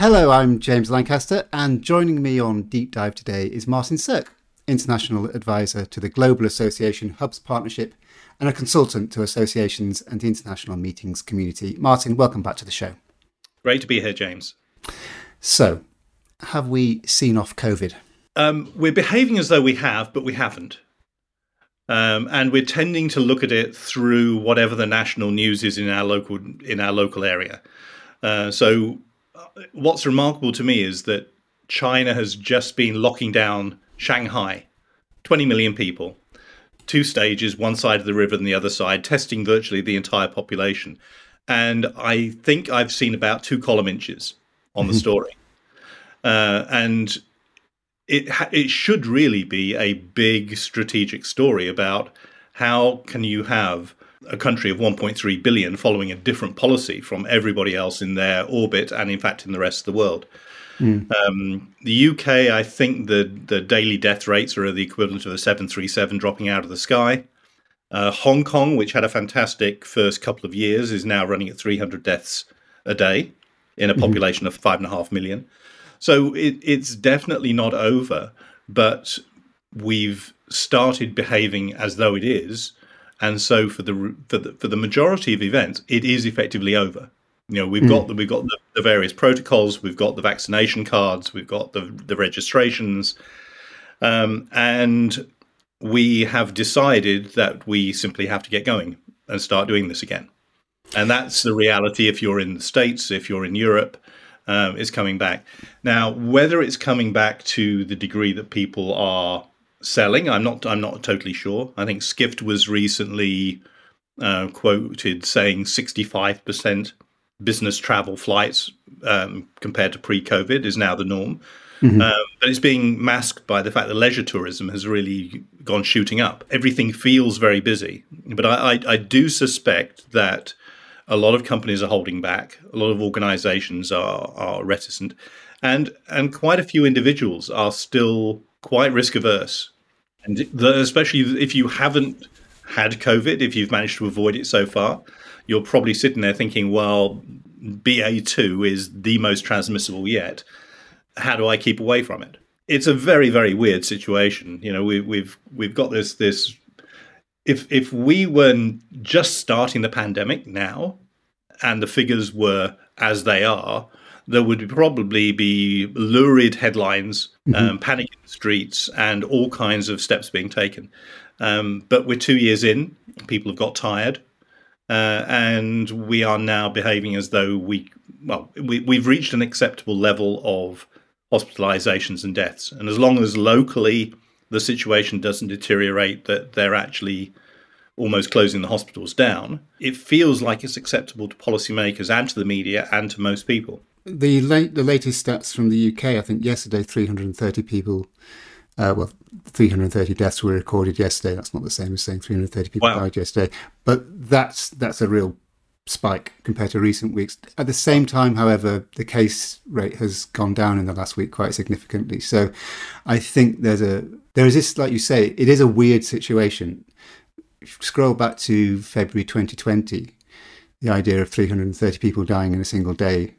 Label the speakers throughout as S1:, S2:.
S1: Hello, I'm James Lancaster, and joining me on Deep Dive today is Martin Sirk, International Advisor to the Global Association Hubs Partnership and a consultant to associations and the international meetings community. Martin, welcome back to the show.
S2: Great to be here, James.
S1: So, have we seen off COVID?
S2: Um, we're behaving as though we have, but we haven't. Um, and we're tending to look at it through whatever the national news is in our local in our local area. Uh, so, what's remarkable to me is that China has just been locking down Shanghai, 20 million people, two stages, one side of the river and the other side, testing virtually the entire population. And I think I've seen about two column inches on the story. Uh, and it it should really be a big strategic story about how can you have a country of 1.3 billion following a different policy from everybody else in their orbit and in fact in the rest of the world. Mm. Um, the UK, I think the the daily death rates are the equivalent of a 737 dropping out of the sky. Uh, Hong Kong, which had a fantastic first couple of years, is now running at 300 deaths a day in a mm-hmm. population of five and a half million. So it, it's definitely not over, but we've started behaving as though it is, and so for the for the, for the majority of events, it is effectively over. You know, we've mm. got the, we've got the, the, various protocols, we've got the vaccination cards, we've got the the registrations, um, and we have decided that we simply have to get going and start doing this again. And that's the reality if you're in the States, if you're in Europe, um, is coming back. Now, whether it's coming back to the degree that people are selling, I'm not. I'm not totally sure. I think Skift was recently uh, quoted saying 65 percent business travel flights um, compared to pre-COVID is now the norm. Mm-hmm. Um, but it's being masked by the fact that leisure tourism has really gone shooting up. Everything feels very busy, but I, I, I do suspect that a lot of companies are holding back. A lot of organizations are, are reticent. And, and quite a few individuals are still quite risk averse. And the, especially if you haven't had COVID, if you've managed to avoid it so far, you're probably sitting there thinking, well, BA2 is the most transmissible yet. How do I keep away from it? It's a very, very weird situation. You know, we, we've we've got this this if if we were just starting the pandemic now and the figures were as they are, there would probably be lurid headlines, mm-hmm. um, panic in the streets, and all kinds of steps being taken. Um, but we're two years in, people have got tired, uh, and we are now behaving as though we, well, we, we've reached an acceptable level of hospitalizations and deaths. And as long as locally the situation doesn't deteriorate, that they're actually almost closing the hospitals down, it feels like it's acceptable to policymakers and to the media and to most people.
S1: The late, the latest stats from the UK, I think yesterday, 330 people, uh, well, 330 deaths were recorded yesterday. That's not the same as saying 330 people wow. died yesterday, but that's that's a real spike compared to recent weeks. At the same time, however, the case rate has gone down in the last week quite significantly. So I think there's a there is this, like you say, it is a weird situation scroll back to February 2020, the idea of 330 people dying in a single day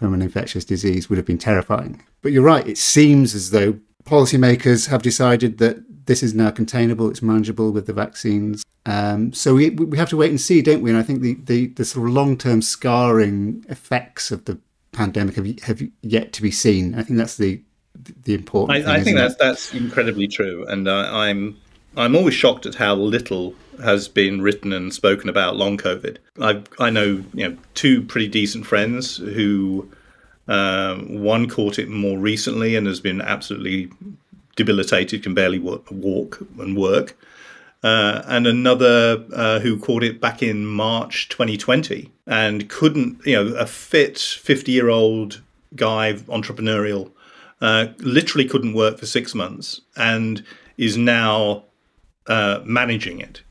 S1: from an infectious disease would have been terrifying. But you're right, it seems as though policymakers have decided that this is now containable, it's manageable with the vaccines. Um, so we, we have to wait and see, don't we? And I think the, the, the sort of long term scarring effects of the pandemic have, have yet to be seen. I think that's the the important.
S2: I, I think that's it? that's incredibly true, and uh, I'm I'm always shocked at how little has been written and spoken about long COVID. I I know you know two pretty decent friends who um, one caught it more recently and has been absolutely debilitated, can barely walk and work, uh, and another uh, who caught it back in March 2020 and couldn't you know a fit 50 year old guy entrepreneurial uh, literally couldn't work for six months and is now uh, managing it.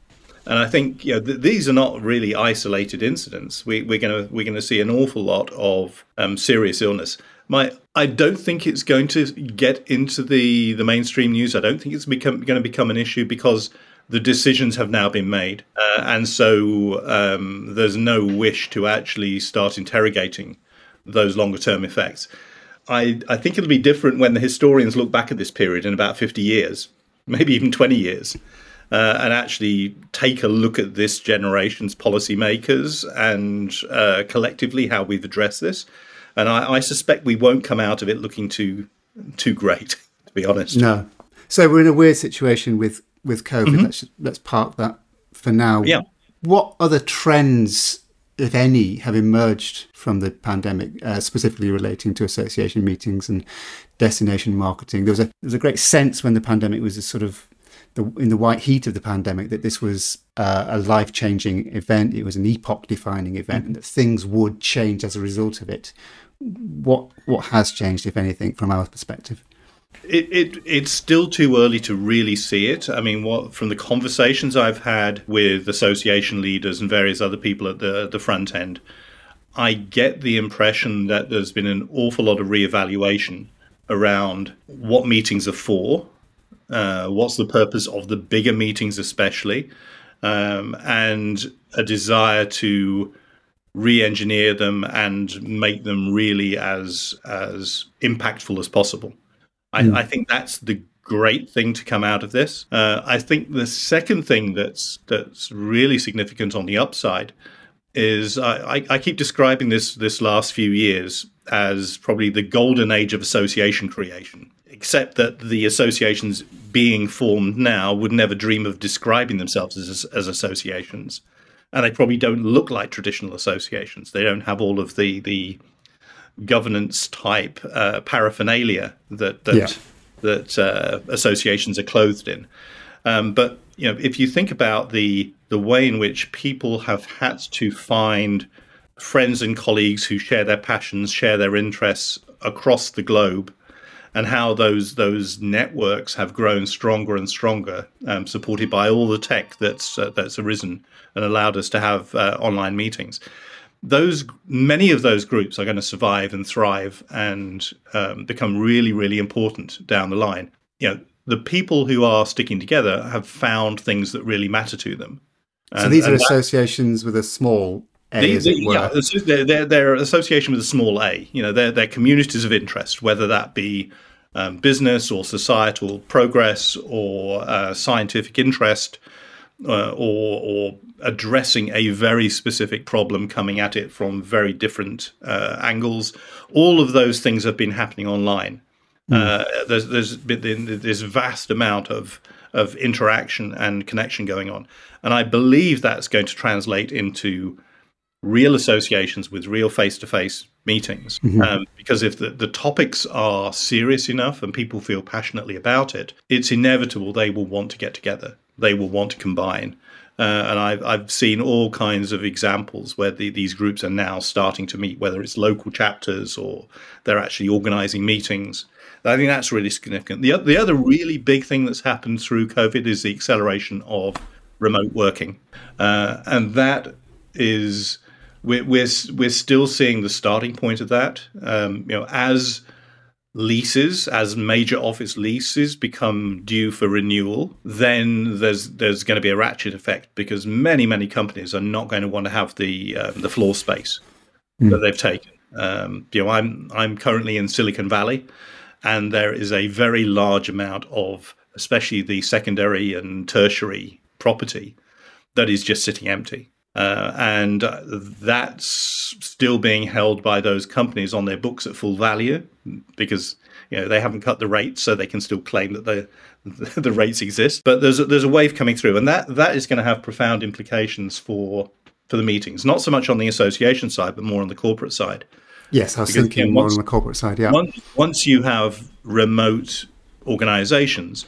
S2: And I think you know, th- these are not really isolated incidents. We, are going to we're going to see an awful lot of um, serious illness. My I don't think it's going to get into the, the mainstream news. I don't think it's become, going to become an issue because the decisions have now been made, uh, and so um, there's no wish to actually start interrogating those longer term effects. I, I think it'll be different when the historians look back at this period in about 50 years, maybe even 20 years, uh, and actually take a look at this generation's policymakers and uh, collectively how we've addressed this. And I, I, suspect we won't come out of it looking too too great, to be honest.
S1: No. So we're in a weird situation with with COVID. Mm-hmm. Let's let's park that for now.
S2: Yeah.
S1: What other trends, if any, have emerged from the pandemic, uh, specifically relating to association meetings and destination marketing? There was a there was a great sense when the pandemic was a sort of the, in the white heat of the pandemic that this was uh, a life changing event. It was an epoch defining event, and that things would change as a result of it. What what has changed, if anything, from our perspective?
S2: It, it it's still too early to really see it. I mean, what from the conversations I've had with association leaders and various other people at the the front end, I get the impression that there's been an awful lot of reevaluation around what meetings are for, uh, what's the purpose of the bigger meetings, especially, um, and a desire to re-engineer them and make them really as as impactful as possible. I, mm. I think that's the great thing to come out of this. Uh, I think the second thing that's that's really significant on the upside is I, I, keep describing this this last few years as probably the golden age of association creation. Except that the associations being formed now would never dream of describing themselves as as associations, and they probably don't look like traditional associations. They don't have all of the the governance type uh, paraphernalia that that yeah. that uh, associations are clothed in. Um, but you know, if you think about the the way in which people have had to find friends and colleagues who share their passions, share their interests across the globe, and how those those networks have grown stronger and stronger, um, supported by all the tech that's uh, that's arisen and allowed us to have uh, online meetings. Those many of those groups are going to survive and thrive and um, become really really important down the line. You know the people who are sticking together have found things that really matter to them.
S1: And, so these are associations with a small the, the, yeah,
S2: they're, they're, they're, association with a small a. You know, they're, they're communities of interest, whether that be um, business or societal progress or uh, scientific interest uh, or, or addressing a very specific problem coming at it from very different uh, angles. All of those things have been happening online. Mm. Uh, there's there's been this vast amount of of interaction and connection going on, and I believe that's going to translate into real associations with real face to face meetings. Mm-hmm. Um, because if the, the topics are serious enough and people feel passionately about it, it's inevitable they will want to get together. They will want to combine. Uh, and I've, I've seen all kinds of examples where the, these groups are now starting to meet, whether it's local chapters or they're actually organizing meetings. I think that's really significant. The, the other really big thing that's happened through COVID is the acceleration of remote working. Uh, and that is, we're, we're, we're still seeing the starting point of that. Um, you know, as leases as major office leases become due for renewal, then there's there's going to be a ratchet effect because many many companies are not going to want to have the um, the floor space mm. that they've taken. Um, you know, I'm I'm currently in Silicon Valley, and there is a very large amount of especially the secondary and tertiary property that is just sitting empty. Uh, and that's still being held by those companies on their books at full value because you know they haven't cut the rates, so they can still claim that the the rates exist. But there's a, there's a wave coming through, and that that is going to have profound implications for for the meetings. Not so much on the association side, but more on the corporate side.
S1: Yes, I was because, thinking you know, more on the corporate side. Yeah.
S2: Once, once you have remote organisations,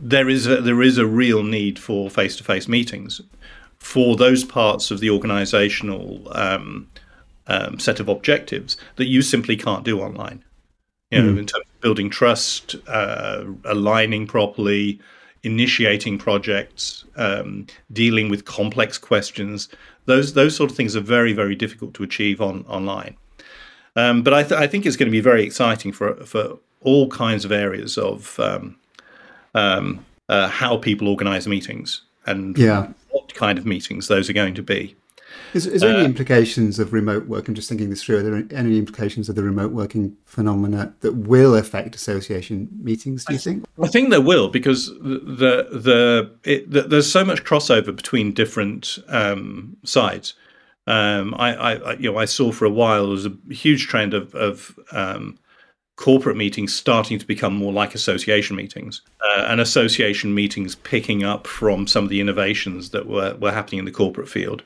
S2: there is a, there is a real need for face to face meetings for those parts of the organizational um, um, set of objectives that you simply can't do online. You know, mm. in terms of building trust, uh, aligning properly, initiating projects, um, dealing with complex questions. Those those sort of things are very very difficult to achieve on online. Um, but I, th- I, think it's going to be very exciting for for all kinds of areas of um, um, uh, how people organize meetings and
S1: yeah
S2: what kind of meetings those are going to be.
S1: Is, is there uh, any implications of remote work? I'm just thinking this through. Are there any implications of the remote working phenomena that will affect association meetings? Do you think?
S2: I think there will because the the, it, the there's so much crossover between different um, sides. Um, I, I, you know I saw for a while there was a huge trend of of um, corporate meetings starting to become more like association meetings, uh, and association meetings picking up from some of the innovations that were were happening in the corporate field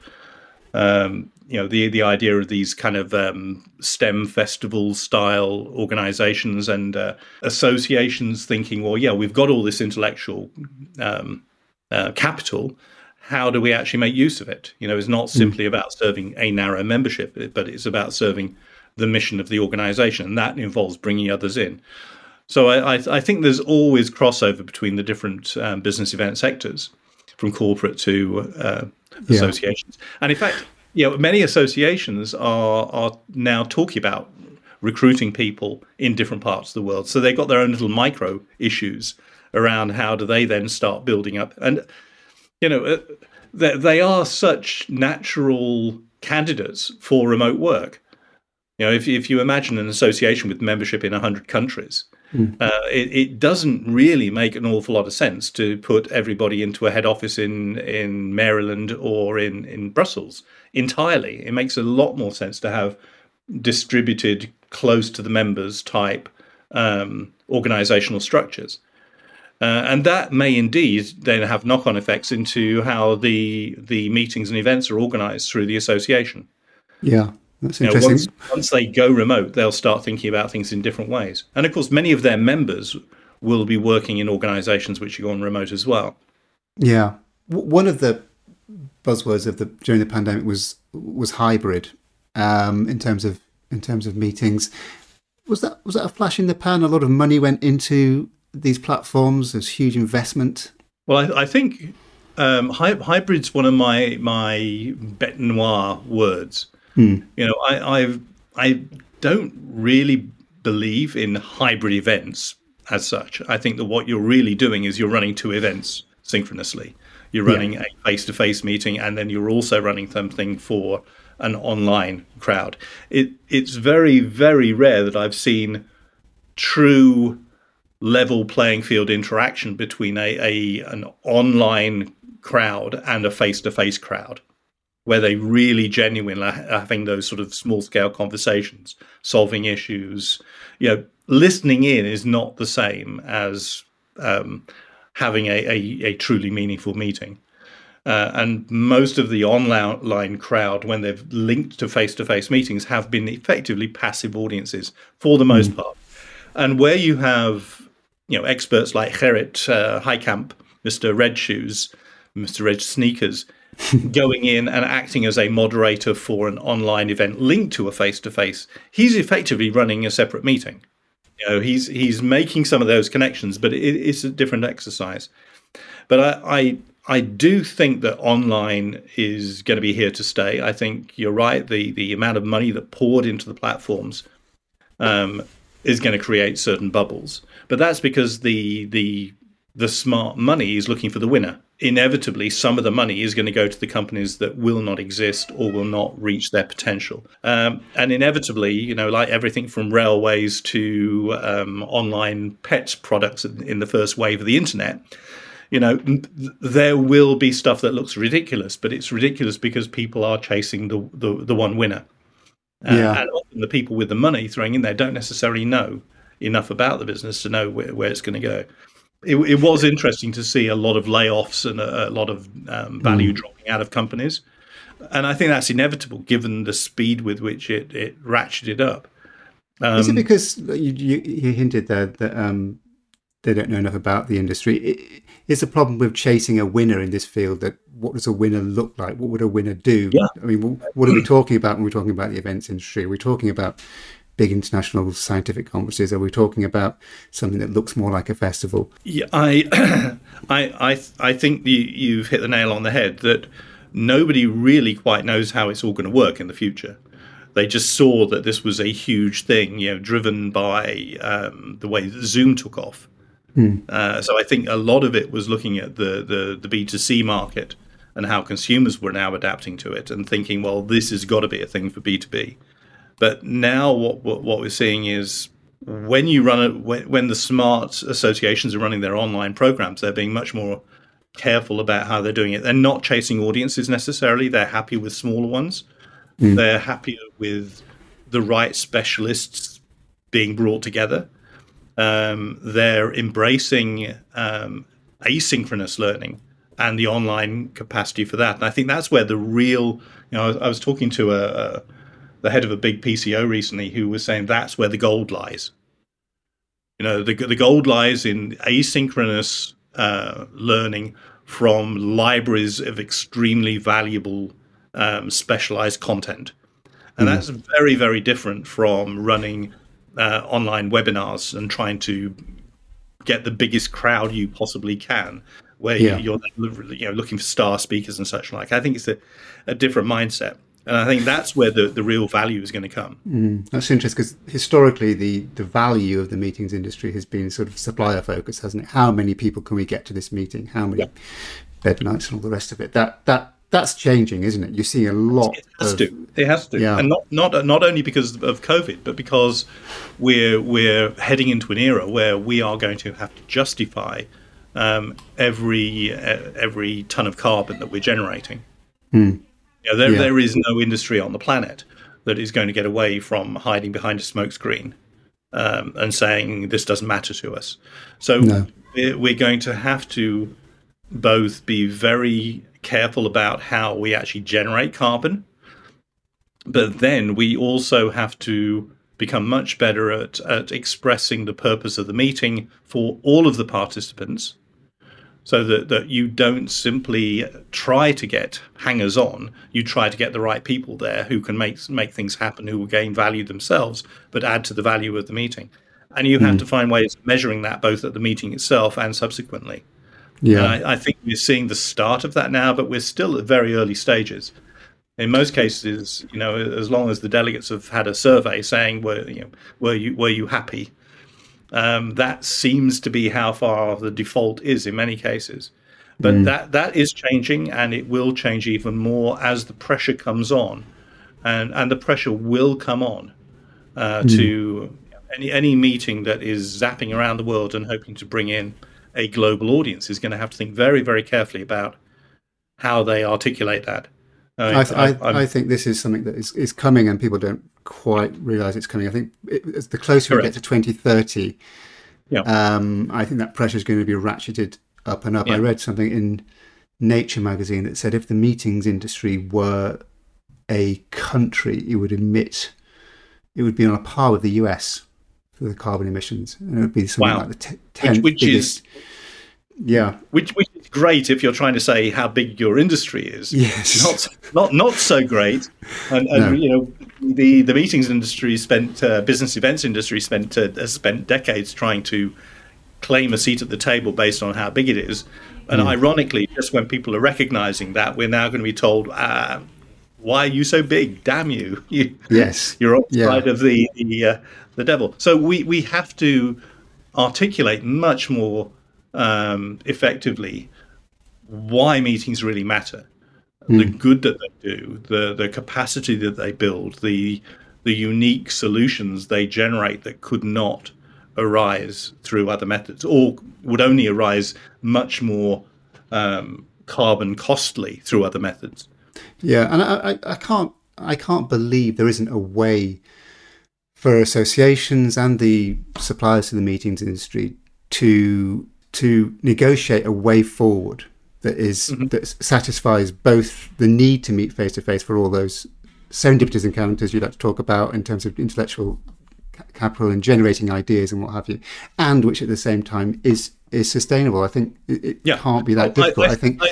S2: um, you know the the idea of these kind of um, STEM festival style organizations and uh, associations thinking, well, yeah, we've got all this intellectual um, uh, capital. How do we actually make use of it? You know, it's not hmm. simply about serving a narrow membership, but it's about serving the mission of the organization, and that involves bringing others in. So I, I, I think there's always crossover between the different um, business event sectors, from corporate to uh, associations. Yeah. And in fact, you know, many associations are are now talking about recruiting people in different parts of the world. So they've got their own little micro issues around how do they then start building up. And you know, uh, they, they are such natural candidates for remote work. You know, if if you imagine an association with membership in hundred countries, Mm. Uh, it, it, doesn't really make an awful lot of sense to put everybody into a head office in in Maryland or in in Brussels entirely. It makes a lot more sense to have distributed, close to the members type um, organizational structures. Uh, and that may indeed then have knock-on effects into how the the meetings and events are organized through the association.
S1: Yeah. That's interesting.
S2: Know, once, once they go remote, they'll start thinking about things in different ways. And of course, many of their members will be working in organizations which are on remote as well.
S1: Yeah. One of the buzzwords of the during the pandemic was was hybrid um, in terms of in terms of meetings. Was that was that a flash in the pan? A lot of money went into these platforms. There's huge investment.
S2: Well, I, I think um, hybrid's one of my my bête noir words. Hmm. You know, I I've, I don't really believe in hybrid events as such. I think that what you're really doing is you're running two events synchronously. You're running yeah. a face-to-face meeting, and then you're also running something for an online crowd. It it's very very rare that I've seen true level playing field interaction between a, a an online crowd and a face-to-face crowd where they really genuinely are having those sort of small scale conversations, solving issues. You know, listening in is not the same as um, having a, a, a, truly meaningful meeting. Uh, and most of the online crowd, when they've linked to face to face meetings, have been effectively passive audiences for the most mm. part. And where you have you know experts like Gerrit uh, Heijkoop, Mr. Red Shoes, Mr. Red Sneakers, going in and acting as a moderator for an online event linked to a face to face, he's effectively running a separate meeting. You know, he's he's making some of those connections, but it, it's a different exercise. But I, I I do think that online is going to be here to stay. I think you're right. The the amount of money that poured into the platforms um, is going to create certain bubbles. But that's because the the the smart money is looking for the winner inevitably some of the money is going to go to the companies that will not exist or will not reach their potential. Um, and inevitably, you know, like everything from railways to um, online pet products in the first wave of the internet, you know, there will be stuff that looks ridiculous, but it's ridiculous because people are chasing the the, the one winner. Uh, yeah. And often the people with the money throwing in there don't necessarily know enough about the business to know where, where it's going to go it, it, was interesting to see a lot of layoffs and a, a lot of um, value mm. dropping out of companies. And I think that's inevitable given the speed with which it, it ratcheted up.
S1: Um, Is it um, because you, you, you, hinted there that um, they don't know enough about the industry? Is the problem with chasing a winner in this field that what does a winner look like? What would a winner do?
S2: Yeah.
S1: I mean, what are we talking about when we're talking about the events industry? We're we talking about big international scientific conferences? Are we talking about something that looks more like a festival?
S2: Yeah, I, I, I, I think you, you've hit the nail on the head that nobody really quite knows how it's all going to work in the future. They just saw that this was a huge thing, you know, driven by um, the way that Zoom took off. Hmm. Uh, so I think a lot of it was looking at the the, the B two C market and how consumers were now adapting to it and thinking, well, this has got to be a thing for B2B. But now what, what, what we're seeing is when you run it, when, when the smart associations are running their online programs, they're being much more careful about how they're doing it. They're not chasing audiences necessarily. They're happy with smaller ones. Mm. They're happier with the right specialists being brought together. Um, they're embracing um, asynchronous learning and the online capacity for that. And I think that's where the real, you know, I was, I was talking to a, a, the head of a big PCO recently who was saying that's where the gold lies. You know, the the gold lies in asynchronous uh, learning from libraries of extremely valuable um, specialized content, and mm. that's very very different from running uh, online webinars and trying to get the biggest crowd you possibly can where yeah. you're you know looking for star speakers and such like. I think it's a, a different mindset. And I think that's where the, the real value is going to come.
S1: Mm, that's interesting because historically, the, the value of the meetings industry has been sort of supplier focus, hasn't it? How many people can we get to this meeting? How many yeah. bed nights and all the rest of it? That that that's changing, isn't it? You're seeing a lot.
S2: It has of, to. It has to. Yeah. And not not not only because of COVID, but because we're we're heading into an era where we are going to have to justify um, every uh, every ton of carbon that we're generating.
S1: Mm.
S2: You know, there yeah. there is no industry on the planet that is going to get away from hiding behind a smokescreen um, and saying this doesn't matter to us. So no. we're going to have to both be very careful about how we actually generate carbon, but then we also have to become much better at, at expressing the purpose of the meeting for all of the participants so that, that you don't simply try to get hangers on you try to get the right people there who can make make things happen who will gain value themselves but add to the value of the meeting and you mm. have hmm. to find ways of measuring that both at the meeting itself and subsequently yeah I, I, think we're seeing the start of that now but we're still at very early stages in most cases you know as long as the delegates have had a survey saying were you know, were you were you happy um, that seems to be how far the default is in many cases. But mm. that that is changing, and it will change even more as the pressure comes on, and and the pressure will come on uh, mm. to any any meeting that is zapping around the world and hoping to bring in a global audience is going to have to think very very carefully about how they articulate that.
S1: I, I, I, I, think this is something that is, is coming and people don't quite realize it's coming. I think it, the closer Correct. we get to 2030, yeah. um, I think that pressure is going to be ratcheted up and up. Yeah. I read something in Nature magazine that said if the meetings industry were a country, it would emit, it would be on a par with the US for the carbon emissions, and it would be something wow. like the t- 10th which, which biggest. Is, yeah,
S2: which which great if you're trying to say how big your industry is.
S1: Yes,
S2: not not not so great. And, and no. you know, the the meetings industry spent uh, business events industry spent uh, has spent decades trying to claim a seat at the table based on how big it is. And mm. ironically, just when people are recognizing that, we're now going to be told, uh, "Why are you so big? Damn you! you
S1: yes,
S2: you're on the yeah. side of the the, uh, the devil." So we we have to articulate much more um, effectively why meetings really matter, mm. the good that they do, the the capacity that they build, the the unique solutions they generate that could not arise through other methods, or would only arise much more um, carbon costly through other methods.
S1: Yeah, and I, I, I can't I can't believe there isn't a way for associations and the suppliers to the meetings industry to to negotiate a way forward that is, mm-hmm. that satisfies both the need to meet face to face for all those serendipitous encounters you'd like to talk about in terms of intellectual capital and generating ideas and what have you, and which at the same time is is sustainable. I think it, it yeah. can't be that difficult. I, I, I think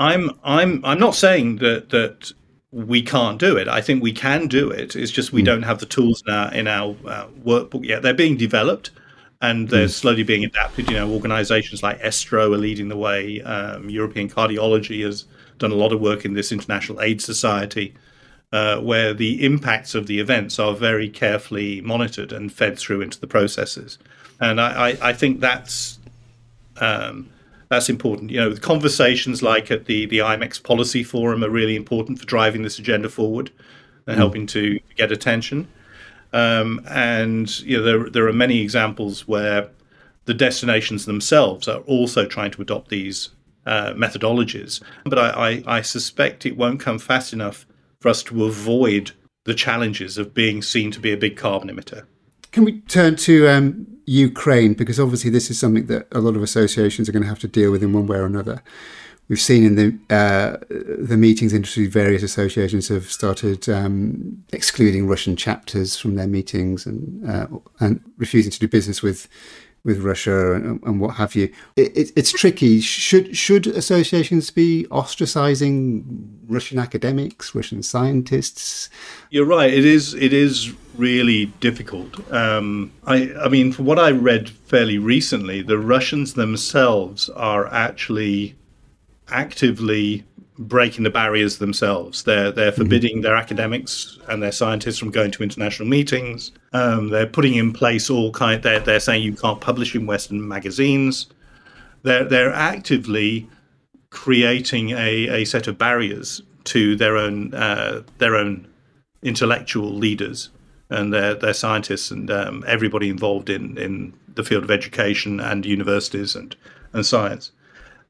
S2: I, am I'm I'm not saying that that we can't do it. I think we can do it. It's just we mm. don't have the tools in our in our uh, workbook yet. They're being developed and they're mm. slowly being adapted. You know, organisations like ESTRO are leading the way. Um, European Cardiology has done a lot of work in this International AIDS Society, uh, where the impacts of the events are very carefully monitored and fed through into the processes. And I, I, I think that's um, that's important. You know, the conversations like at the the IMEX Policy Forum are really important for driving this agenda forward and mm. helping to get attention. Um, and you know, there there are many examples where the destinations themselves are also trying to adopt these uh, methodologies. But I, I, I suspect it won't come fast enough for us to avoid the challenges of being seen to be a big carbon emitter.
S1: Can we turn to um, Ukraine? Because obviously, this is something that a lot of associations are going to have to deal with in one way or another. We've seen in the uh, the meetings industry, various associations have started um, excluding Russian chapters from their meetings and uh, and refusing to do business with with Russia and, and what have you. It, it, it's tricky. Should should associations be ostracizing Russian academics, Russian scientists?
S2: You're right. It is. It is really difficult. Um, I, I mean, from what I read fairly recently, the Russians themselves are actually actively breaking the barriers themselves. They're they're mm-hmm. forbidding mm-hmm. their academics and their scientists from going to international meetings. Um, they're putting in place all kind. They're they're saying you can't publish in Western magazines. They're they're actively creating a, a set of barriers to their own uh, their own intellectual leaders and their their scientists and um, everybody involved in in the field of education and universities and and science.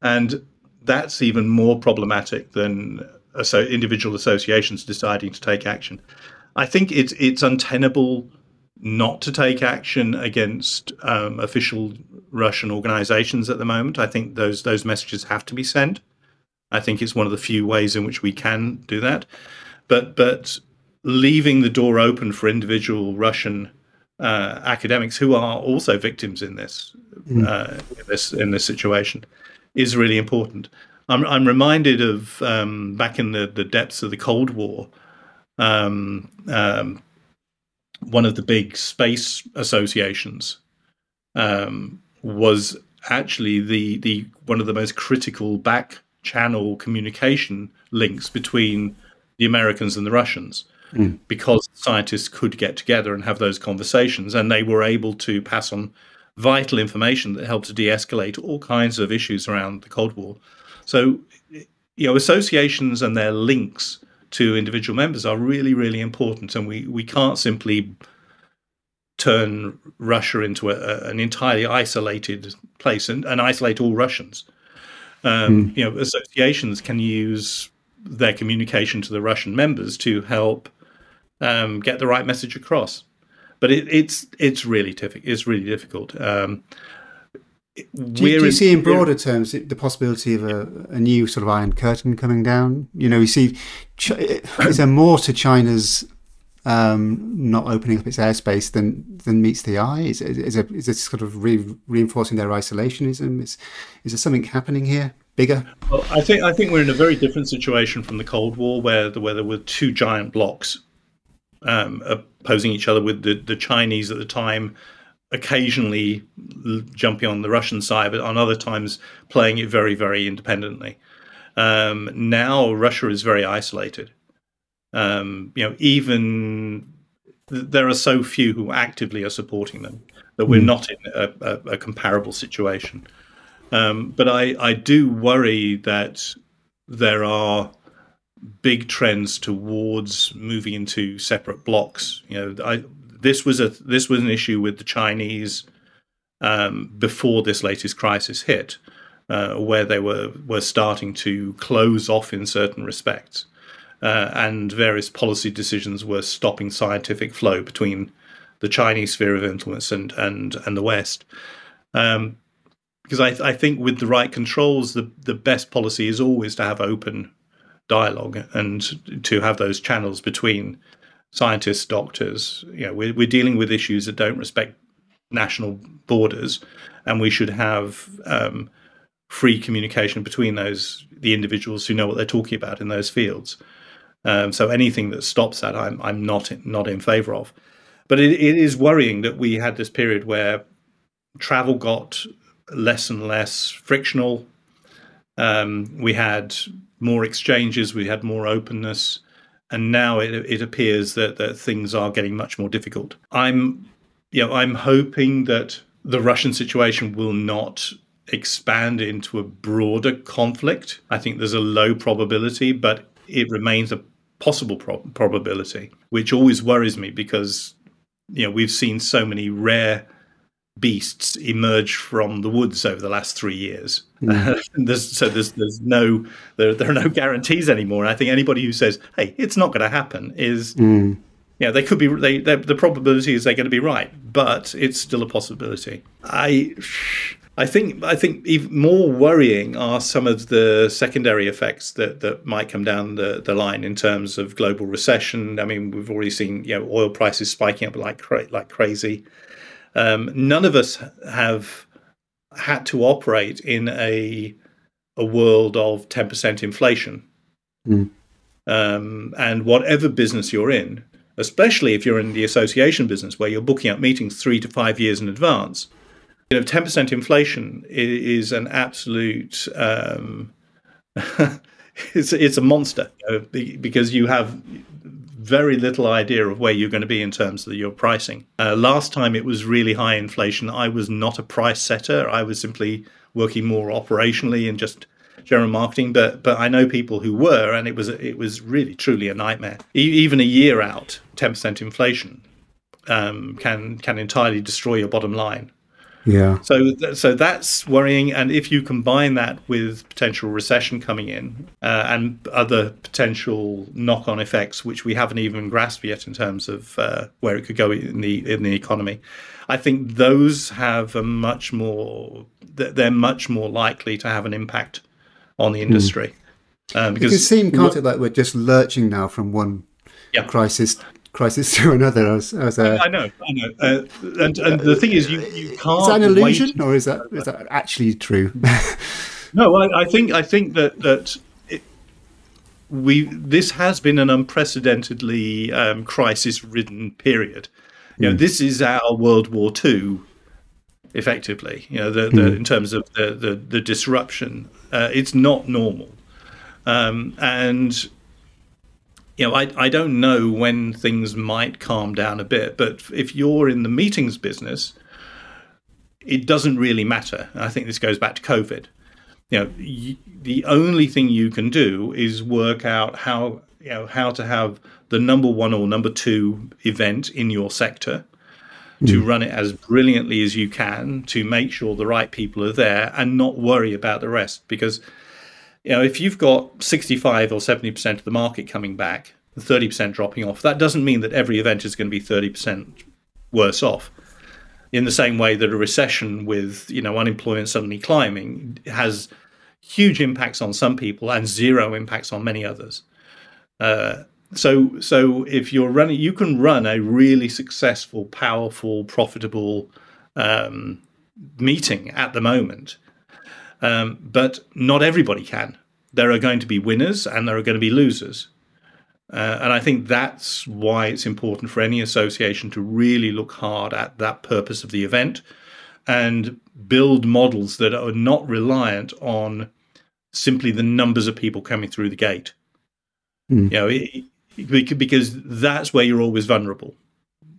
S2: And that's even more problematic than so individual associations deciding to take action. I think it's it's untenable not to take action against um, official Russian organizations at the moment. I think those those messages have to be sent. I think it's one of the few ways in which we can do that. But but leaving the door open for individual Russian uh, academics who are also victims in this, mm. uh, in this in this situation is really important. I'm, I'm reminded of um, back in the, the depths of the Cold War, um, um, one of the big space associations um, was actually the the one of the most critical back channel communication links between the Americans and the Russians. Mm. Because scientists could get together and have those conversations, and they were able to pass on vital information that helped to de-escalate all kinds of issues around the Cold War. So, you know, associations and their links to individual members are really, really important, and we we can't simply turn Russia into a, an entirely isolated place and, and, isolate all Russians. Um, mm. You know, associations can use their communication to the Russian members to help um, get the right message across but it, it's it's really difficult. It's really difficult. Um,
S1: do, you, do you see in broader terms the possibility of a, a, new sort of iron curtain coming down? You know, you see, is there more to China's um, not opening up its airspace than than meets the eye? Is is, it, is it sort of re- reinforcing their isolationism? Is is there something happening here? Bigger?
S2: Well, I think I think we're in a very different situation from the Cold War, where the, where there were two giant blocks um, opposing each other with the, the Chinese at the time occasionally jumping on the Russian side, but on other times playing it very, very independently. Um, now Russia is very isolated. Um, you know, even there are so few who actively are supporting them that we're mm. not in a, a, a comparable situation. Um, but I, I do worry that there are big trends towards moving into separate blocks. You know, I, this was a this was an issue with the Chinese um, before this latest crisis hit, uh, where they were were starting to close off in certain respects, uh, and various policy decisions were stopping scientific flow between the Chinese sphere of influence and and and the West. Um, because I, I think with the right controls, the, the best policy is always to have open dialogue and to have those channels between scientists, doctors. You know, we're, we're dealing with issues that don't respect national borders, and we should have um, free communication between those the individuals who know what they're talking about in those fields. Um, so anything that stops that, I'm I'm not not in favour of. But it, it is worrying that we had this period where travel got less and less frictional. Um, we had more exchanges, we had more openness, and now it, it appears that, that things are getting much more difficult. I'm, you know, I'm hoping that the Russian situation will not expand into a broader conflict. I think there's a low probability, but it remains a possible pro- probability, which always worries me because you know we've seen so many rare beasts emerge from the woods over the last three years. Mm. there's, so there's there's no there, there are no guarantees anymore. And I think anybody who says, "Hey, it's not going to happen," is mm. yeah, they could be. They the probability is they're going to be right, but it's still a possibility. I. I think I think even more worrying are some of the secondary effects that, that might come down the, the line in terms of global recession. I mean, we've already seen you know oil prices spiking up like like crazy. Um, none of us have had to operate in a a world of ten percent inflation. Mm. Um, and whatever business you're in, especially if you're in the association business where you're booking up meetings three to five years in advance, you know, ten percent inflation is, an absolute. Um, it's it's a monster you know, because you have very little idea of where you're going to be in terms of your pricing. Uh, last time it was really high inflation. I was not a price setter. I was simply working more operationally and just general marketing. But but I know people who were, and it was it was really truly a nightmare. E- even a year out, ten percent inflation um, can can entirely destroy your bottom line.
S1: Yeah.
S2: So so that's worrying, and if you combine that with potential recession coming in uh, and other potential knock-on effects, which we haven't even grasped yet in terms of uh, where it could go in the in the economy, I think those have a much more they're much more likely to have an impact on the hmm. industry.
S1: Mm. Um, because it can seem, can't it, like we're just lurching now from one yeah. crisis crisis to another. As, as
S2: I know, I know. Uh, and, and the thing is, you, you can't.
S1: Is that an illusion, wait. or is that is that actually true?
S2: no, I, I, think I think that that it, we this has been an unprecedentedly um, crisis-ridden period. You know, mm. this is our World War Two, effectively. You know, the, the mm. in terms of the the, the disruption, uh, it's not normal. Um, and you know, I, I don't know when things might calm down a bit, but if you're in the meetings business, it doesn't really matter. I think this goes back to COVID. You know, y- the only thing you can do is work out how you know how to have the number one or number two event in your sector mm. to run it as brilliantly as you can to make sure the right people are there and not worry about the rest because you know, if you've got 65 or 70% of the market coming back, 30% dropping off, that doesn't mean that every event is going to be 30% worse off. In the same way that a recession with, you know, unemployment suddenly climbing has huge impacts on some people and zero impacts on many others. Uh, so, so if you're running, you can run a really successful, powerful, profitable um, meeting at the moment um, but not everybody can. There are going to be winners and there are going to be losers. Uh, and I think that's why it's important for any association to really look hard at that purpose of the event and build models that are not reliant on simply the numbers of people coming through the gate. Mm. You know, it, because that's where you're always vulnerable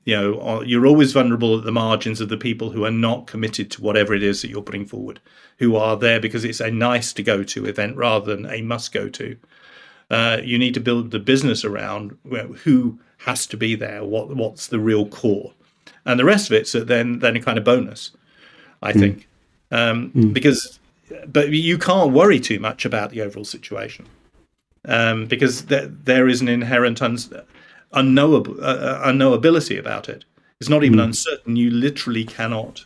S2: you know you're always vulnerable at the margins of the people who are not committed to whatever it is that you're putting forward who are there because it's a nice to go to event rather than a must go to uh, you need to build the business around who has to be there what what's the real core and the rest of it's then then a kind of bonus i mm. think um, mm. because but you can't worry too much about the overall situation um, because there, there is an inherent un- unknowable uh, uh, unknowability about it. It's not even mm. uncertain. You literally cannot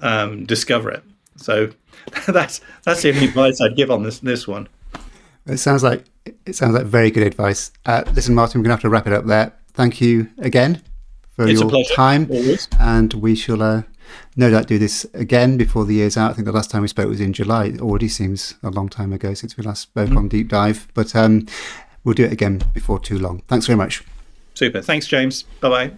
S2: um, discover it. So that's that's the only advice I'd give on this this one.
S1: It sounds like it sounds like very good advice. Uh, listen, Martin, we're going to have to wrap it up there. Thank you again for it's your time, Always. and we shall uh, no doubt do this again before the year's out. I think the last time we spoke was in July. It already seems a long time ago since we last spoke mm. on Deep Dive, but um, we'll do it again before too long. Thanks very much.
S2: Super. Thanks, James. Bye bye.